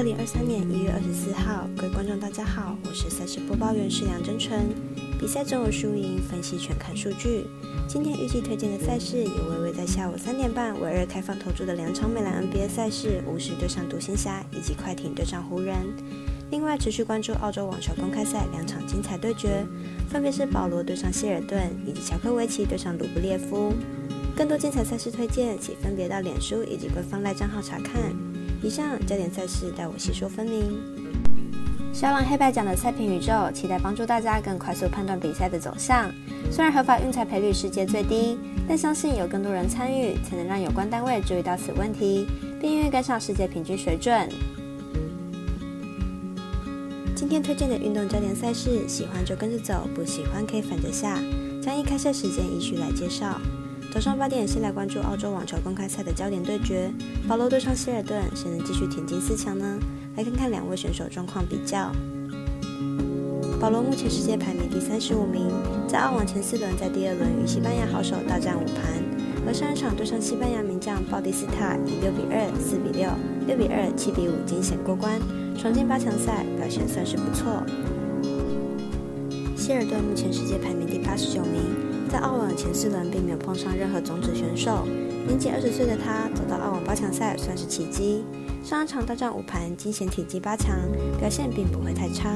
二零二三年一月二十四号，各位观众大家好，我是赛事播报员是梁真纯。比赛中有输赢，分析全看数据。今天预计推荐的赛事有微微在下午三点半为二开放投注的两场美兰 NBA 赛事，巫师对上独行侠以及快艇对上湖人。另外持续关注澳洲网球公开赛两场精彩对决，分别是保罗对上谢尔顿以及乔科维奇对上鲁布列夫。更多精彩赛事推荐，请分别到脸书以及官方赖账号查看。以上焦点赛事带我细说分明。小朗黑白奖的赛评宇宙，期待帮助大家更快速判断比赛的走向。虽然合法运彩赔率世界最低，但相信有更多人参与，才能让有关单位注意到此问题，并愿意跟上世界平均水准。今天推荐的运动焦点赛事，喜欢就跟着走，不喜欢可以反着下。将以开赛时间依序来介绍。早上八点，先来关注澳洲网球公开赛的焦点对决，保罗对上希尔顿，谁能继续挺进四强呢？来看看两位选手状况比较。保罗目前世界排名第三十五名，在澳网前四轮，在第二轮与西班牙好手大战五盘，而上一场对上西班牙名将鲍蒂斯塔，以六比二、四比六、六比二、七比五惊险过关，闯进八强赛，表现算是不错。希尔顿目前世界排名第八十九名。在澳网前四轮并没有碰上任何种子选手，年仅二十岁的他走到澳网八强赛算是奇迹。上一场大战五盘，惊险挺进八强，表现并不会太差。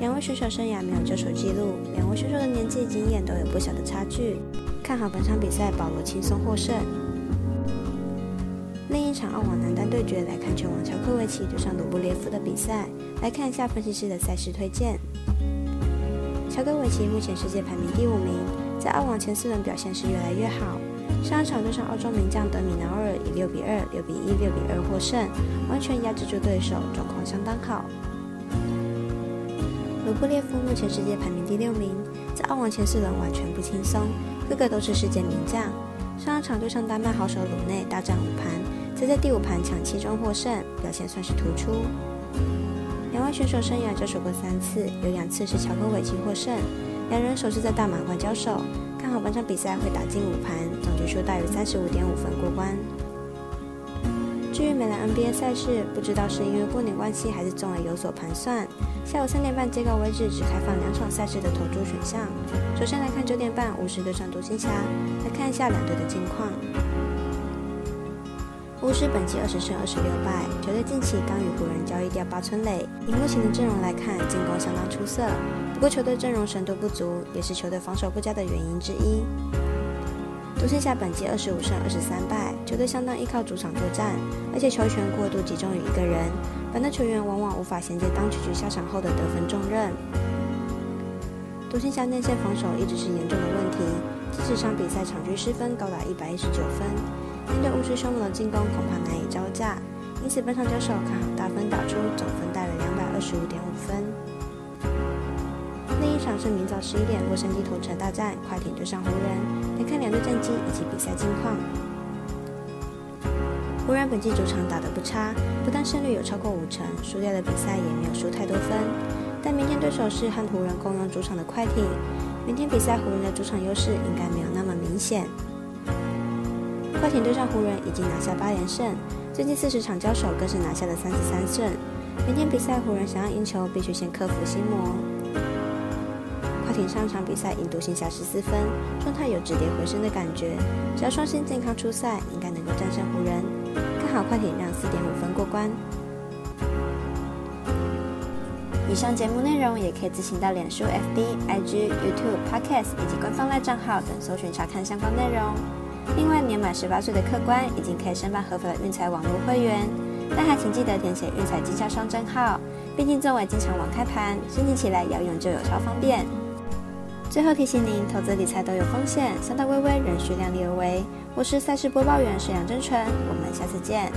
两位选手生涯没有交手记录，两位选手的年纪经验都有不小的差距。看好本场比赛，保罗轻松获胜。另一场澳网男单对决，来看拳王乔科维奇对上卢布列夫的比赛。来看一下分析师的赛事推荐。乔戈维奇目前世界排名第五名，在澳网前四轮表现是越来越好。上一场对上澳洲名将德米瑙尔以六比二、六比一、六比二获胜，完全压制住对手，状况相当好。卢布列夫目前世界排名第六名，在澳网前四轮完全不轻松，个个都是世界名将。上一场对上丹麦好手鲁内大战五盘，则在第五盘抢七中获胜，表现算是突出。两位选手生涯交手过三次，有两次是乔科维奇获胜。两人首次在大满贯交手，看好本场比赛会打进五盘，总局数大于三十五点五分过关。至于美兰 NBA 赛事，不知道是因为过年关系还是综合有所盘算，下午三点半截稿为止，只开放两场赛事的投注选项。首先来看九点半，五十对上独行侠，来看一下两队的近况。巫师本季二十胜二十六败，球队近期刚与湖人交易掉八村垒。以目前的阵容来看，进攻相当出色。不过球队阵容深度不足，也是球队防守不佳的原因之一。独行侠本季二十五胜二十三败，球队相当依靠主场作战，而且球权过度集中于一个人，本队球员往往无法衔接当球局下场后的得分重任。独行侠内线防守一直是严重的问题，这场比赛场均失分高达一百一十九分。面对巫师凶猛的进攻，恐怕难以招架。因此，本场交手看好大分打出，总分大约两百二十五点五分。另一场是明早十一点，洛杉矶同城大战快艇对上湖人，来看两队战绩以及比赛近况。湖人本季主场打得不差，不但胜率有超过五成，输掉的比赛也没有输太多分。但明天对手是和湖人共用主场的快艇，明天比赛湖人的主场优势应该没有那么明显。快艇对上湖人已经拿下八连胜，最近四十场交手更是拿下了三十三胜。明天比赛湖人想要赢球，必须先克服心魔。快艇上场比赛赢独行侠十四分，状态有止跌回升的感觉。只要双星健康出赛，应该能够战胜湖人。看好快艇让四点五分过关。以上节目内容也可以自行到脸书、FB、IG、YouTube、Podcast 以及官方赖账号等搜寻查看相关内容。另外，年满十八岁的客官已经可以申办合法的运彩网络会员，但还请记得填写运彩经销商证号。毕竟作为经常网开盘，申请起来要用就有超方便。最后提醒您，投资理财都有风险，三大微微仍需量力而为。我是赛事播报员沈阳真纯，我们下次见。